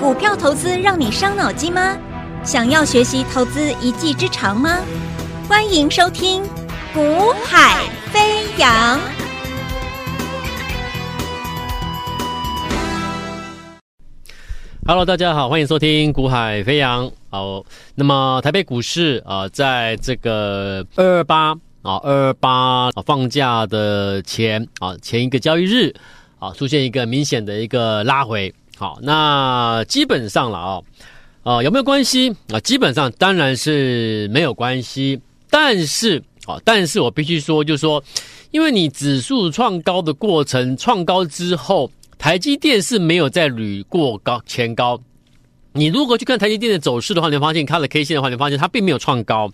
股票投资让你伤脑筋吗？想要学习投资一技之长吗？欢迎收听《股海飞扬》。Hello，大家好，欢迎收听《股海飞扬》。好，那么台北股市啊、在这个二二八啊，二二八放假的前啊，前一个交易日啊，出现一个明显的一个拉回。好，那基本上了啊，啊有没有关系啊？基本上当然是没有关系，但是啊，但是我必须说，就是说，因为你指数创高的过程，创高之后，台积电是没有再屡过高前高。你如果去看台积电的走势的话，你会发现看了 K 线的话，你发现它并没有创高。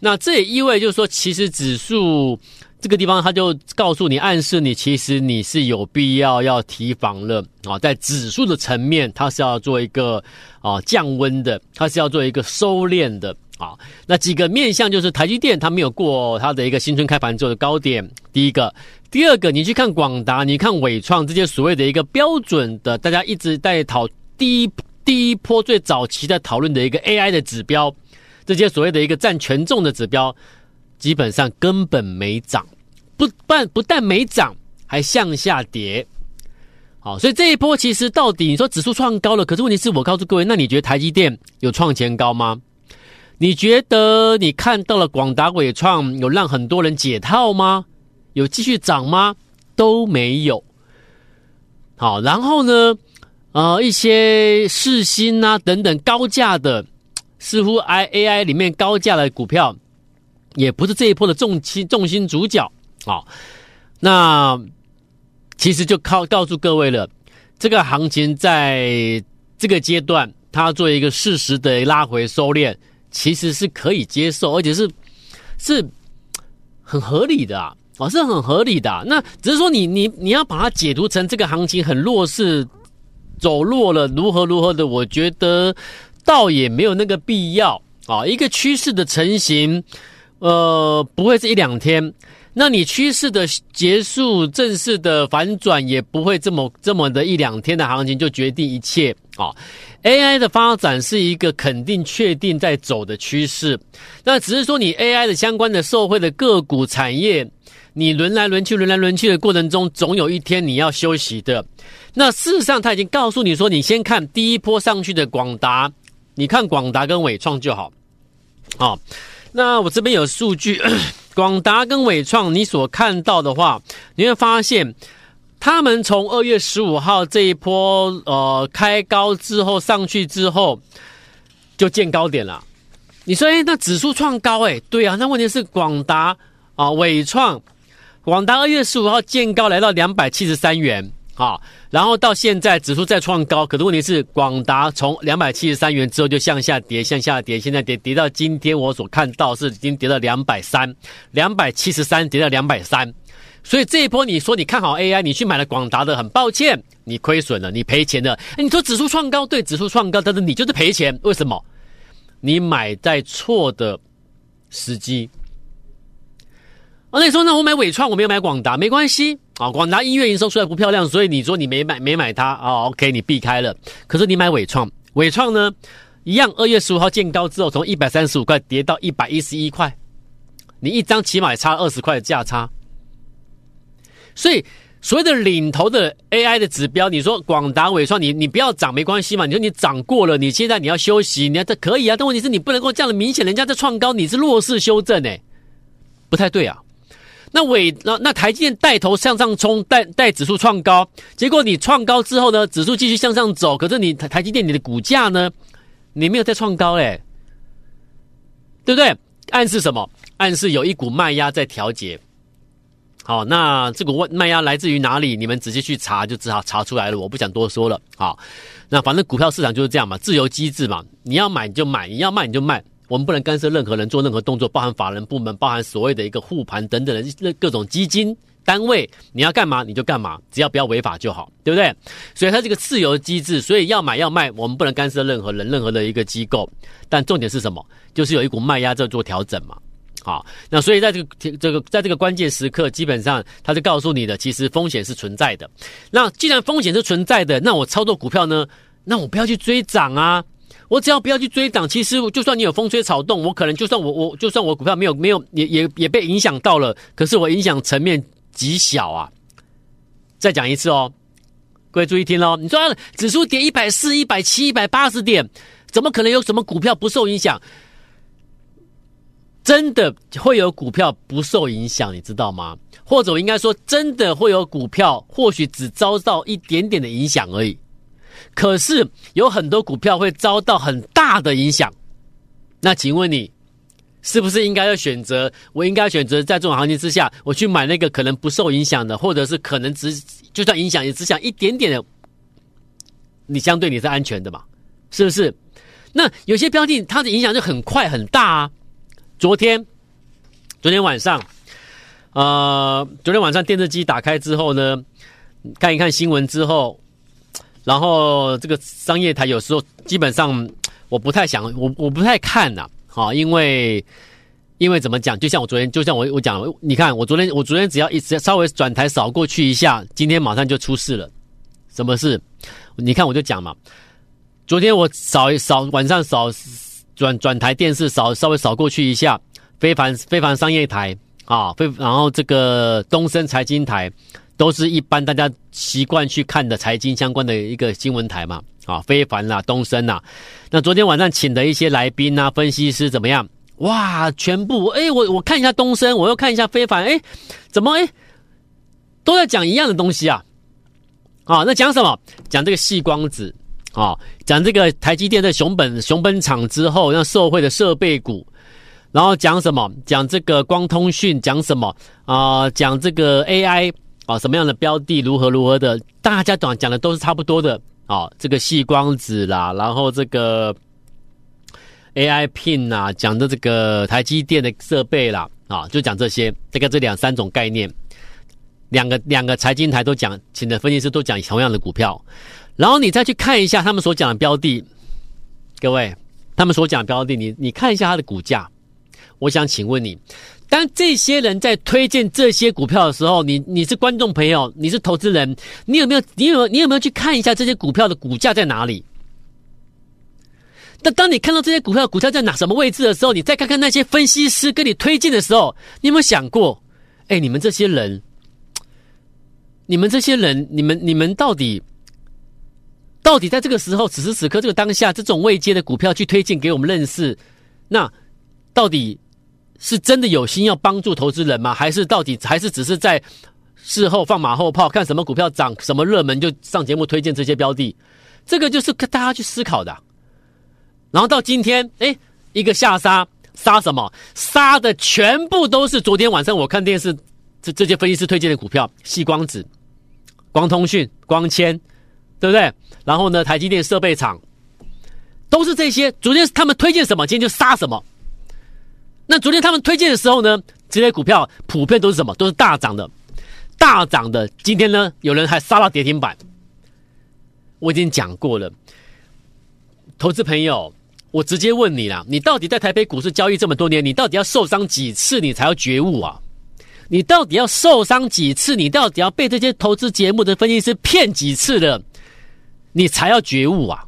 那这也意味就是说，其实指数。这个地方，它就告诉你，暗示你，其实你是有必要要提防了啊，在指数的层面，它是要做一个啊降温的，它是要做一个收敛的啊。那几个面向就是台积电，它没有过它的一个新春开盘之后的高点。第一个，第二个，你去看广达，你看纬创这些所谓的一个标准的，大家一直在讨第一第一波最早期在讨论的一个 AI 的指标，这些所谓的一个占权重的指标。基本上根本没涨，不但不但没涨，还向下跌。好，所以这一波其实到底你说指数创高了，可是问题是我告诉各位，那你觉得台积电有创前高吗？你觉得你看到了广达、伟创有让很多人解套吗？有继续涨吗？都没有。好，然后呢，呃，一些市心啊等等高价的，似乎 I AI 里面高价的股票。也不是这一波的重心重心主角啊，那其实就靠告诉各位了，这个行情在这个阶段，它做一个适时的拉回收敛，其实是可以接受，而且是是很合理的啊，哦，是很合理的。那只是说你你你要把它解读成这个行情很弱势，走弱了，如何如何的，我觉得倒也没有那个必要啊。一个趋势的成型。呃，不会是一两天，那你趋势的结束、正式的反转，也不会这么这么的一两天的行情就决定一切啊。AI 的发展是一个肯定确定在走的趋势，那只是说你 AI 的相关的社会的个股产业，你轮来轮去、轮来轮去的过程中，总有一天你要休息的。那事实上，他已经告诉你说，你先看第一波上去的广达，你看广达跟纬创就好，啊。那我这边有数据，广达跟纬创，你所看到的话，你会发现，他们从二月十五号这一波呃开高之后上去之后，就见高点了。你说，哎，那指数创高，哎，对啊，那问题是广达啊，纬创，广达二月十五号见高来到两百七十三元。好，然后到现在指数再创高，可是问题是广达从两百七十三元之后就向下跌，向下跌，现在跌跌到今天我所看到是已经跌到两百三，两百七十三跌到两百三，所以这一波你说你看好 AI，你去买了广达的，很抱歉，你亏损了，你赔钱了。你说指数创高，对，指数创高，但是你就是赔钱，为什么？你买在错的时机。哦，那你说那我买伟创，我没有买广达，没关系。啊，广达音乐营收出来不漂亮，所以你说你没买没买它啊？OK，你避开了。可是你买伟创，伟创呢，一样，二月十五号见高之后，从一百三十五块跌到一百一十一块，你一张起码也差二十块的价差。所以所谓的领头的 AI 的指标，你说广达、伟创，你你不要涨没关系嘛？你说你涨过了，你现在你要休息，你要这可以啊。但问题是你不能够这样的明显，人家在创高，你是弱势修正诶，不太对啊。那尾那那台积电带头向上冲，带带指数创高，结果你创高之后呢，指数继续向上走，可是你台台积电你的股价呢，你没有再创高嘞，对不对？暗示什么？暗示有一股卖压在调节。好，那这股卖压来自于哪里？你们直接去查就只好查出来了。我不想多说了。好，那反正股票市场就是这样嘛，自由机制嘛，你要买你就买，你要卖你就卖。我们不能干涉任何人做任何动作，包含法人部门，包含所谓的一个护盘等等的各种基金单位，你要干嘛你就干嘛，只要不要违法就好，对不对？所以它这个自由机制，所以要买要卖，我们不能干涉任何人、任何的一个机构。但重点是什么？就是有一股卖压在做调整嘛。好，那所以在这个这个在这个关键时刻，基本上它是告诉你的，其实风险是存在的。那既然风险是存在的，那我操作股票呢？那我不要去追涨啊。我只要不要去追涨，其实就算你有风吹草动，我可能就算我我就算我股票没有没有也也也被影响到了，可是我影响层面极小啊。再讲一次哦，各位注意听喽。你说指数跌一百四、一百七、一百八十点，怎么可能有什么股票不受影响？真的会有股票不受影响，你知道吗？或者我应该说，真的会有股票或许只遭到一点点的影响而已。可是有很多股票会遭到很大的影响，那请问你是不是应该要选择？我应该选择在这种行情之下，我去买那个可能不受影响的，或者是可能只就算影响也只想一点点的，你相对你是安全的嘛？是不是？那有些标的它的影响就很快很大啊。昨天，昨天晚上，呃，昨天晚上电视机打开之后呢，看一看新闻之后。然后这个商业台有时候基本上我不太想，我我不太看呐，啊，因为因为怎么讲？就像我昨天，就像我我讲，你看我昨天我昨天只要一直稍微转台扫过去一下，今天马上就出事了。什么事？你看我就讲嘛，昨天我扫扫晚上扫转转台电视扫稍微扫过去一下，非凡非凡商业台啊，非然后这个东森财经台。都是一般大家习惯去看的财经相关的一个新闻台嘛，啊，非凡啦，东森呐，那昨天晚上请的一些来宾啊，分析师怎么样？哇，全部哎，我我看一下东森，我又看一下非凡，哎，怎么哎，都在讲一样的东西啊？啊，那讲什么？讲这个细光子啊，讲这个台积电在熊本熊本厂之后，让社会的设备股，然后讲什么？讲这个光通讯，讲什么啊？讲这个 AI。啊，什么样的标的如何如何的，大家讲讲的都是差不多的啊。这个细光子啦，然后这个 AI Pin 啊，讲的这个台积电的设备啦，啊，就讲这些，大概这两三种概念，两个两个财经台都讲，请的分析师都讲同样的股票，然后你再去看一下他们所讲的标的，各位，他们所讲的标的，你你看一下它的股价，我想请问你。当这些人在推荐这些股票的时候，你你是观众朋友，你是投资人，你有没有你有你有没有去看一下这些股票的股价在哪里？但当你看到这些股票股价在哪什么位置的时候，你再看看那些分析师跟你推荐的时候，你有没有想过？哎，你们这些人，你们这些人，你们你们到底到底在这个时候，此时此刻这个当下，这种未接的股票去推荐给我们认识，那到底？是真的有心要帮助投资人吗？还是到底还是只是在事后放马后炮，看什么股票涨，什么热门就上节目推荐这些标的？这个就是大家去思考的。然后到今天，哎，一个下杀，杀什么？杀的全部都是昨天晚上我看电视这这些分析师推荐的股票，细光子、光通讯、光纤，对不对？然后呢，台积电设备厂都是这些。昨天他们推荐什么，今天就杀什么。那昨天他们推荐的时候呢，这些股票普遍都是什么？都是大涨的，大涨的。今天呢，有人还杀到跌停板。我已经讲过了，投资朋友，我直接问你啦，你到底在台北股市交易这么多年，你到底要受伤几次，你才要觉悟啊？你到底要受伤几次？你到底要被这些投资节目的分析师骗几次的，你才要觉悟啊？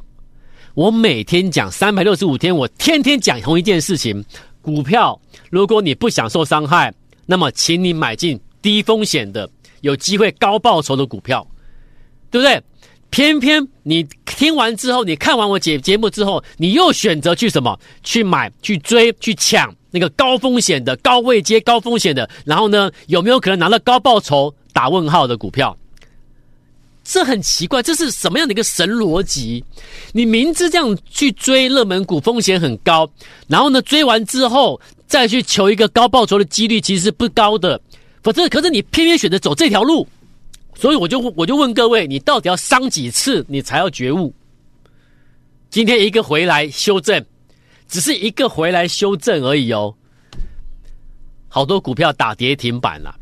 我每天讲三百六十五天，我天天讲同一件事情。股票，如果你不想受伤害，那么请你买进低风险的、有机会高报酬的股票，对不对？偏偏你听完之后，你看完我节节目之后，你又选择去什么？去买、去追、去抢那个高风险的、高位阶、高风险的，然后呢，有没有可能拿到高报酬？打问号的股票。这很奇怪，这是什么样的一个神逻辑？你明知这样去追热门股风险很高，然后呢，追完之后再去求一个高报酬的几率其实是不高的。否则，可是你偏偏选择走这条路，所以我就我就问各位，你到底要伤几次你才要觉悟？今天一个回来修正，只是一个回来修正而已哦。好多股票打跌停板了，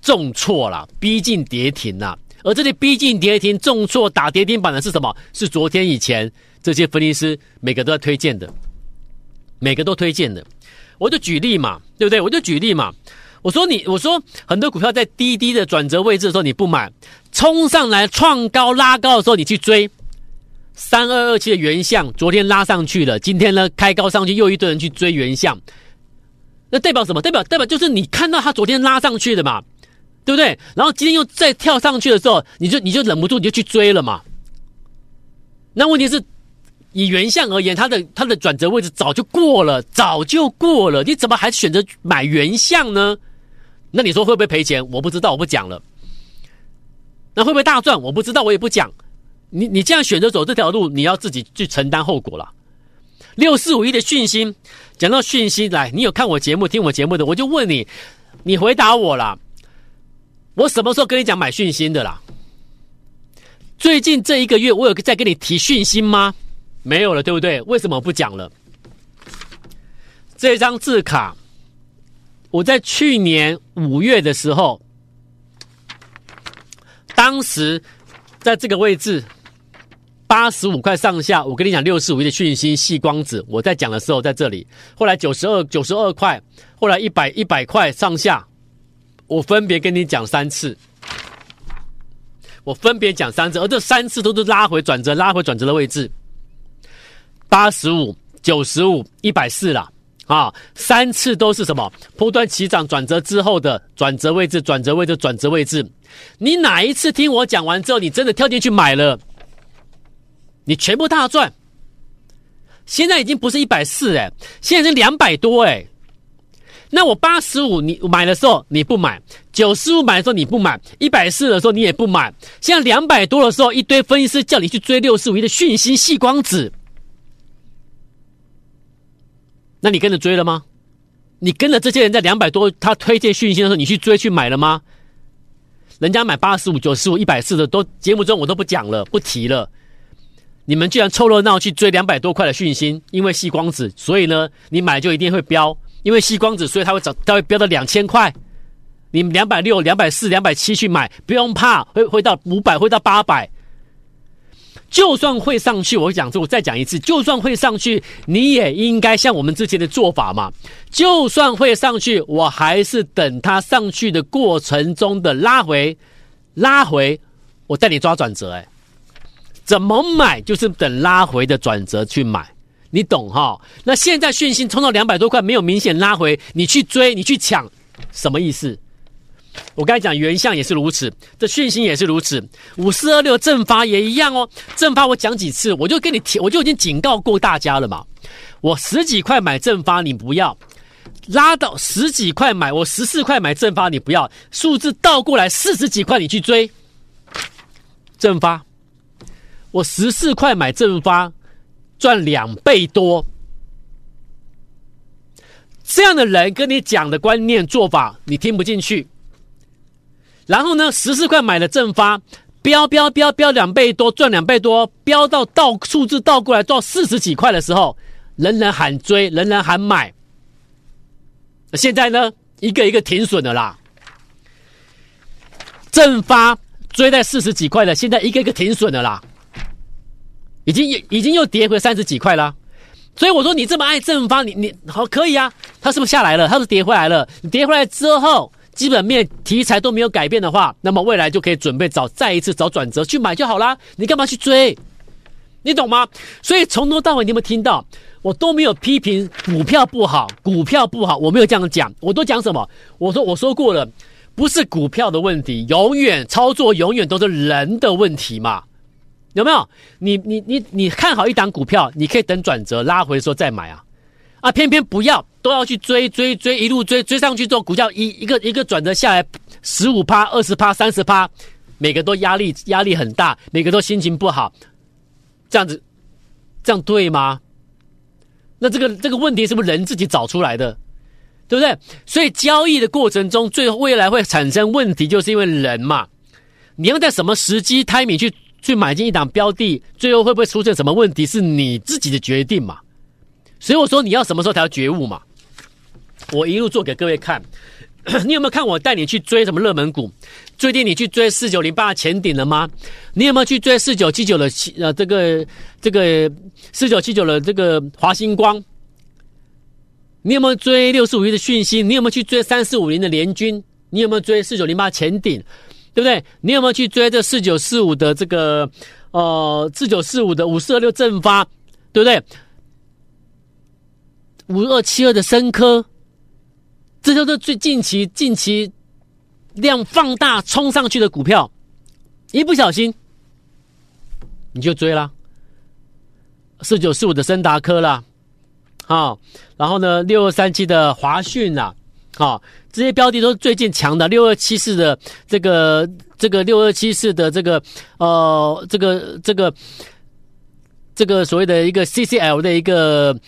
重挫了，逼近跌停了。而这里逼近跌停、重挫、打跌停板的是什么？是昨天以前这些分析师每个都在推荐的，每个都推荐的。我就举例嘛，对不对？我就举例嘛。我说你，我说很多股票在低低的转折位置的时候你不买，冲上来创高拉高的时候你去追，三二二七的原相昨天拉上去了，今天呢开高上去，又一堆人去追原相，那代表什么？代表代表就是你看到它昨天拉上去的嘛，对不对？然后今天又再跳上去的时候，你就你就忍不住你就去追了嘛。那问题是，以原相而言，它的它的转折位置早就过了，早就过了，你怎么还选择买原相呢？那你说会不会赔钱？我不知道，我不讲了。那会不会大赚？我不知道，我也不讲。你你这样选择走这条路，你要自己去承担后果了。六四五一的讯息，讲到讯息，来，你有看我节目、听我节目的，我就问你，你回答我了。我什么时候跟你讲买讯息的啦？最近这一个月，我有在跟你提讯息吗？没有了，对不对？为什么不讲了？这张字卡，我在去年五月的时候，当时在这个位置。八十五块上下，我跟你讲六十五一的讯息细光子，我在讲的时候在这里。后来九十二九十二块，后来一百一百块上下，我分别跟你讲三次，我分别讲三次，而这三次都是拉回转折、拉回转折的位置。八十五、九十五、一百四了啊，三次都是什么？波段起涨转折之后的转折位置、转折位置、转折位置。你哪一次听我讲完之后，你真的跳进去买了？你全部大赚，现在已经不是一百四哎，现在是两百多哎。那我八十五你买的时候你不买，九十五买的时候你不买，一百四的时候你也不买。现在两百多的时候，一堆分析师叫你去追六四五一的讯息细光子，那你跟着追了吗？你跟着这些人在两百多他推荐讯息的时候，你去追去买了吗？人家买八十五、九十五、一百四的都节目中我都不讲了，不提了。你们居然凑热闹去追两百多块的讯息，因为细光子，所以呢，你买就一定会飙，因为吸光子，所以它会涨，它会飙到两千块。你们两百六、两百四、两百七去买，不用怕，会会到五百，会到八百。就算会上去，我讲这，我再讲一次，就算会上去，你也应该像我们之前的做法嘛。就算会上去，我还是等它上去的过程中的拉回，拉回，我带你抓转折，哎。怎么买？就是等拉回的转折去买，你懂哈？那现在讯息冲到两百多块，没有明显拉回，你去追，你去抢，什么意思？我刚才讲原相也是如此，这讯息也是如此，五四二六正发也一样哦。正发我讲几次，我就跟你提，我就已经警告过大家了嘛。我十几块买正发，你不要拉到十几块买，我十四块买正发，你不要，数字倒过来四十几块你去追正发。我十四块买正发，赚两倍多。这样的人跟你讲的观念做法，你听不进去。然后呢，十四块买的正发，飙飙飙飙两倍多，赚两倍多，飙到倒数字倒过来到四十几块的时候，人人喊追，人人喊买。现在呢，一个一个停损了啦。正发追在四十几块的，现在一个一个停损了啦。已经也已经又跌回三十几块了，所以我说你这么爱正方，你你好可以啊？它是不是下来了？它是跌回来了？你跌回来之后，基本面题材都没有改变的话，那么未来就可以准备找再一次找转折去买就好啦。你干嘛去追？你懂吗？所以从头到尾你有没有听到？我都没有批评股票不好，股票不好，我没有这样讲。我都讲什么？我说我说过了，不是股票的问题，永远操作永远都是人的问题嘛。有没有？你你你你看好一档股票，你可以等转折拉回的时候再买啊，啊，偏偏不要，都要去追追追，一路追追上去之后，股价一一个一个转折下来，十五趴、二十趴、三十趴，每个都压力压力很大，每个都心情不好，这样子，这样对吗？那这个这个问题是不是人自己找出来的？对不对？所以交易的过程中，最后未来会产生问题，就是因为人嘛，你要在什么时机 timing 去。去买进一档标的，最后会不会出现什么问题，是你自己的决定嘛？所以我说你要什么时候才要觉悟嘛？我一路做给各位看，你有没有看我带你去追什么热门股？最近你去追四九零八前顶了吗？你有没有去追四九七九的呃这个这个四九七九的这个华星光？你有没有追六四五一的讯息？你有没有去追三四五零的联军？你有没有追四九零八前顶？对不对？你有没有去追这四九四五的这个呃四九四五的五四二六正发，对不对？五二七二的深科，这就是最近期近期量放大冲上去的股票，一不小心你就追了。四九四五的升达科啦，好，然后呢，六二三七的华讯啦，好，这些标的都是最近强的。六二七四的这个这个六二七四的这个呃这个这个这个所谓的一个 CCL 的一个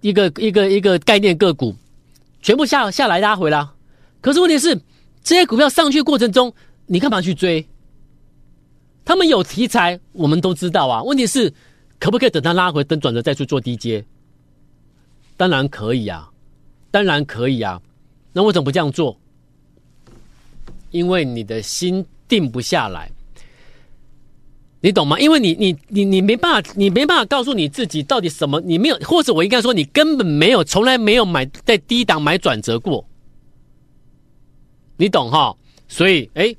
一个一个一个概念个股，全部下下来拉回了。可是问题是，这些股票上去过程中，你干嘛去追？他们有题材，我们都知道啊。问题是。可不可以等它拉回，等转折再去做低接？当然可以啊，当然可以啊。那为什么不这样做？因为你的心定不下来，你懂吗？因为你你你你没办法，你没办法告诉你自己到底什么，你没有，或者我应该说，你根本没有，从来没有买在低档买转折过，你懂哈？所以，哎，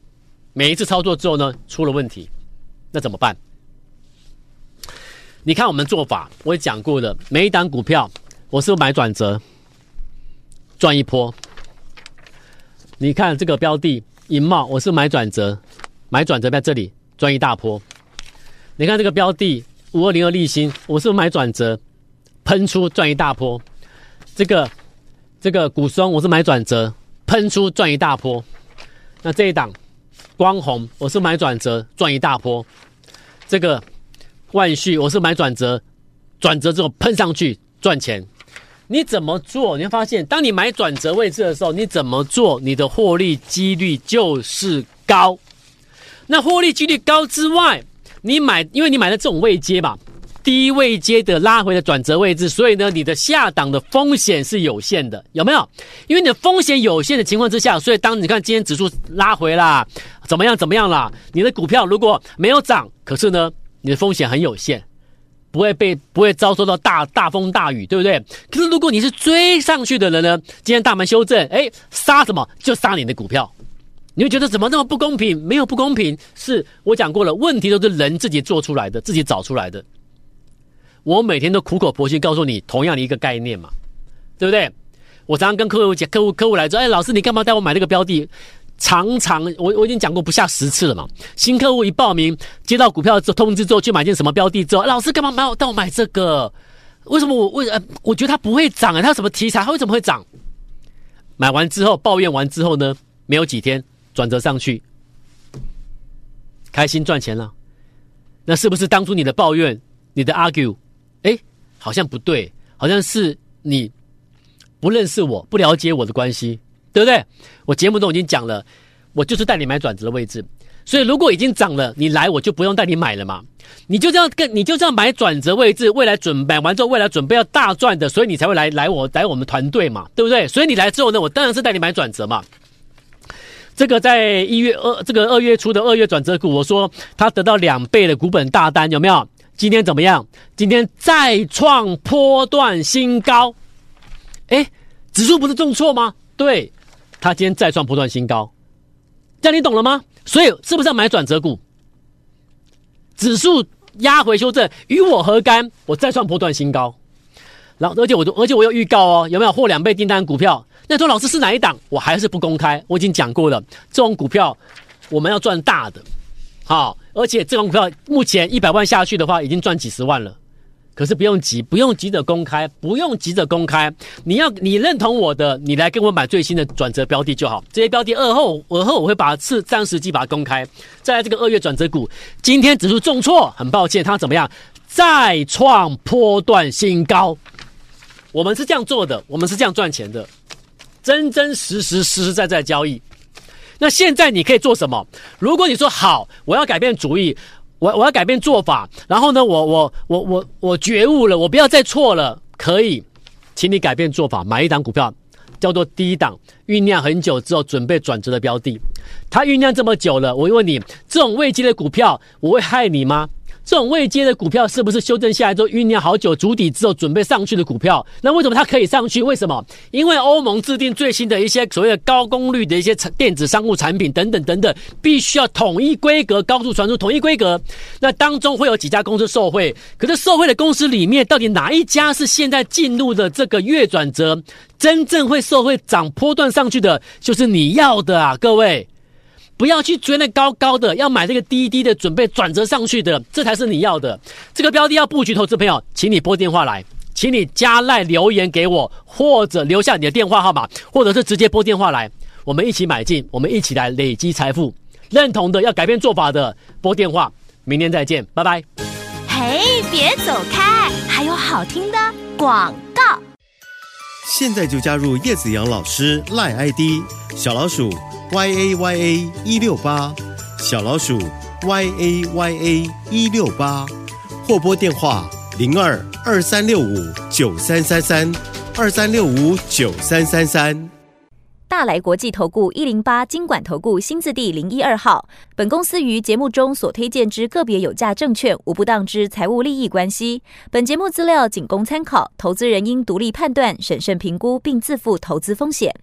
每一次操作之后呢，出了问题，那怎么办？你看我们做法，我也讲过的，每一档股票，我是买转折赚一波。你看这个标的银茂，我是买转折，买转折在这里赚一大波。你看这个标的五二零二丽新，我是买转折喷出赚一大波。这个这个股松，我是买转折喷出赚一大波。那这一档光弘，我是买转折赚一大波。这个。万旭，我是买转折，转折之后喷上去赚钱。你怎么做？你会发现，当你买转折位置的时候，你怎么做，你的获利几率就是高。那获利几率高之外，你买，因为你买的这种位阶嘛，低位阶的拉回的转折位置，所以呢，你的下档的风险是有限的，有没有？因为你的风险有限的情况之下，所以当你看今天指数拉回啦，怎么样？怎么样啦？你的股票如果没有涨，可是呢？你的风险很有限，不会被不会遭受到大大风大雨，对不对？可是如果你是追上去的人呢？今天大盘修正，哎，杀什么就杀你的股票，你会觉得怎么那么不公平？没有不公平，是我讲过了，问题都是人自己做出来的，自己找出来的。我每天都苦口婆心告诉你同样的一个概念嘛，对不对？我常常跟客户讲，客户客户来说，哎，老师你干嘛带我买这个标的？常常我我已经讲过不下十次了嘛。新客户一报名，接到股票之通知之后去买进什么标的之后，老师干嘛买我带我买这个？为什么我为呃我觉得它不会涨啊？它有什么题材？它为什么会涨？买完之后抱怨完之后呢？没有几天转折上去，开心赚钱了。那是不是当初你的抱怨、你的 argue，哎，好像不对，好像是你不认识我、不了解我的关系。对不对？我节目中已经讲了，我就是带你买转折的位置。所以如果已经涨了，你来我就不用带你买了嘛。你就这样跟你就这样买转折位置，未来准买完之后，未来准备要大赚的，所以你才会来来我来我们团队嘛，对不对？所以你来之后呢，我当然是带你买转折嘛。这个在一月二这个二月初的二月转折股，我说他得到两倍的股本大单，有没有？今天怎么样？今天再创波段新高。哎，指数不是重挫吗？对。他今天再创波段新高，这样你懂了吗？所以是不是要买转折股？指数压回修正，与我何干？我再创波段新高，然后而且我而且我有预告哦，有没有获两倍订单股票？那说老师是哪一档？我还是不公开。我已经讲过了，这种股票我们要赚大的，好，而且这种股票目前一百万下去的话，已经赚几十万了。可是不用急，不用急着公开，不用急着公开。你要你认同我的，你来跟我买最新的转折标的就好。这些标的二后而后我会把次暂时机把它公开。再来这个二月转折股，今天指数重挫，很抱歉，它怎么样？再创波段新高。我们是这样做的，我们是这样赚钱的，真真实实实实在在交易。那现在你可以做什么？如果你说好，我要改变主意。我我要改变做法，然后呢，我我我我我觉悟了，我不要再错了。可以，请你改变做法，买一档股票，叫做低档酝酿很久之后准备转折的标的。它酝酿这么久了，我问你，这种未机的股票，我会害你吗？这种未接的股票是不是修正下来之后酝酿好久，筑底之后准备上去的股票？那为什么它可以上去？为什么？因为欧盟制定最新的一些所谓的高功率的一些电子商务产品等等等等，必须要统一规格、高速传输、统一规格。那当中会有几家公司受惠，可是受惠的公司里面，到底哪一家是现在进入的这个月转折，真正会受惠涨波段上去的，就是你要的啊，各位。不要去追那高高的，要买这个低低的，准备转折上去的，这才是你要的。这个标的要布局，投资朋友，请你拨电话来，请你加赖留言给我，或者留下你的电话号码，或者是直接拨电话来，我们一起买进，我们一起来累积财富。认同的要改变做法的，拨电话。明天再见，拜拜。嘿，别走开，还有好听的广告。现在就加入叶子阳老师赖 ID 小老鼠。Y a y a 一六八小老鼠 y a y a 一六八或拨电话零二二三六五九三三三二三六五九三三三。大来国际投顾一零八金管投顾新字第零一二号。本公司于节目中所推荐之个别有价证券无不当之财务利益关系。本节目资料仅供参考，投资人应独立判断、审慎评估，并自负投资风险。